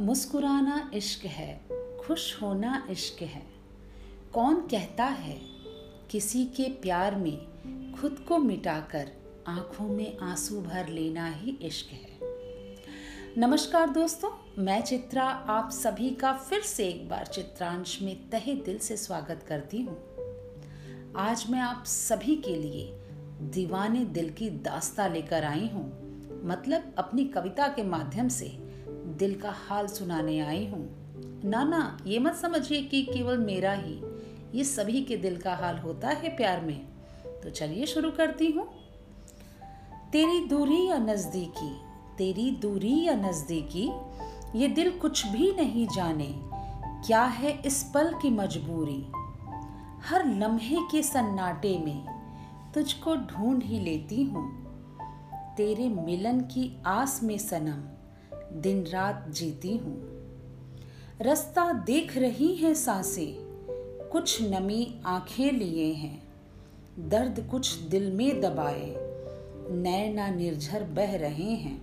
मुस्कुराना इश्क है, खुश होना इश्क है। कौन कहता है, किसी के प्यार में खुद को मिटाकर आँखों में आँसू भर लेना ही इश्क है। नमस्कार दोस्तों, मैं चित्रा, आप सभी का फिर से एक बार चित्रांश में तहे दिल से स्वागत करती हूँ। आज मैं आप सभी के लिए दीवाने दिल की दास्ता लेकर आई हूँ। मतलब अपनी कविता के माध्यम से दिल का हाल सुनाने आई हूँ। ना ना ये मत समझिए कि केवल मेरा ही, ये सभी के दिल का हाल होता है प्यार में। तो चलिए शुरू करती हूँ। तेरी दूरी या नज़दीकी, तेरी दूरी या नज़दीकी, ये दिल कुछ भी नहीं जाने, क्या है इस पल की मजबूरी? हर लम्हे के सन्नाटे में तुझको ढूंढ ही लेती हूँ। तेरे मिलन की आस में सनम दिन रात जीती हूँ। रास्ता देख रही हैं साँसें, कुछ नमी आँखें लिए हैं। दर्द कुछ दिल में दबाए नैना निर्झर बह रहे हैं।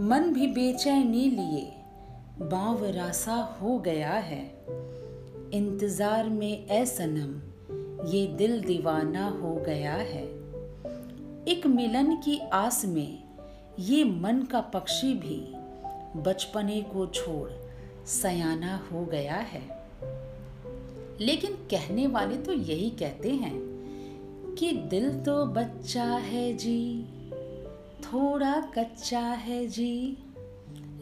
मन भी बेचैनी लिए, बाव रासा हो गया है। इंतज़ार में ए सनम, ये दिल दीवाना हो गया है। एक मिलन की आस में, ये मन का पक्षी भी बचपने को छोड़ सयाना हो गया है। लेकिन कहने वाले तो यही कहते हैं कि दिल तो बच्चा है जी, थोड़ा कच्चा है जी।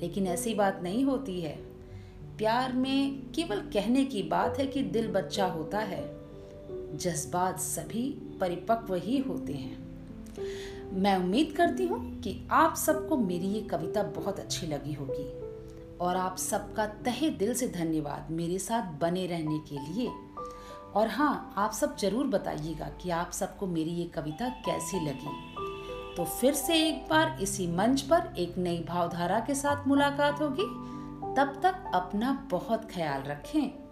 लेकिन ऐसी बात नहीं होती है। प्यार में केवल कहने की बात है कि दिल बच्चा होता है। जज्बात सभी परिपक्व ही होते हैं। मैं उम्मीद करती हूँ कि आप सबको मेरी ये कविता बहुत अच्छी लगी होगी। और आप सबका तहे दिल से धन्यवाद मेरे साथ बने रहने के लिए। और हाँ आप सब ज़रूर बताइएगा कि आप सबको मेरी ये कविता कैसी लगी। तो फिर से एक बार इसी मंच पर एक नई भावधारा के साथ मुलाकात होगी। तब तक अपना बहुत ख्याल रखें।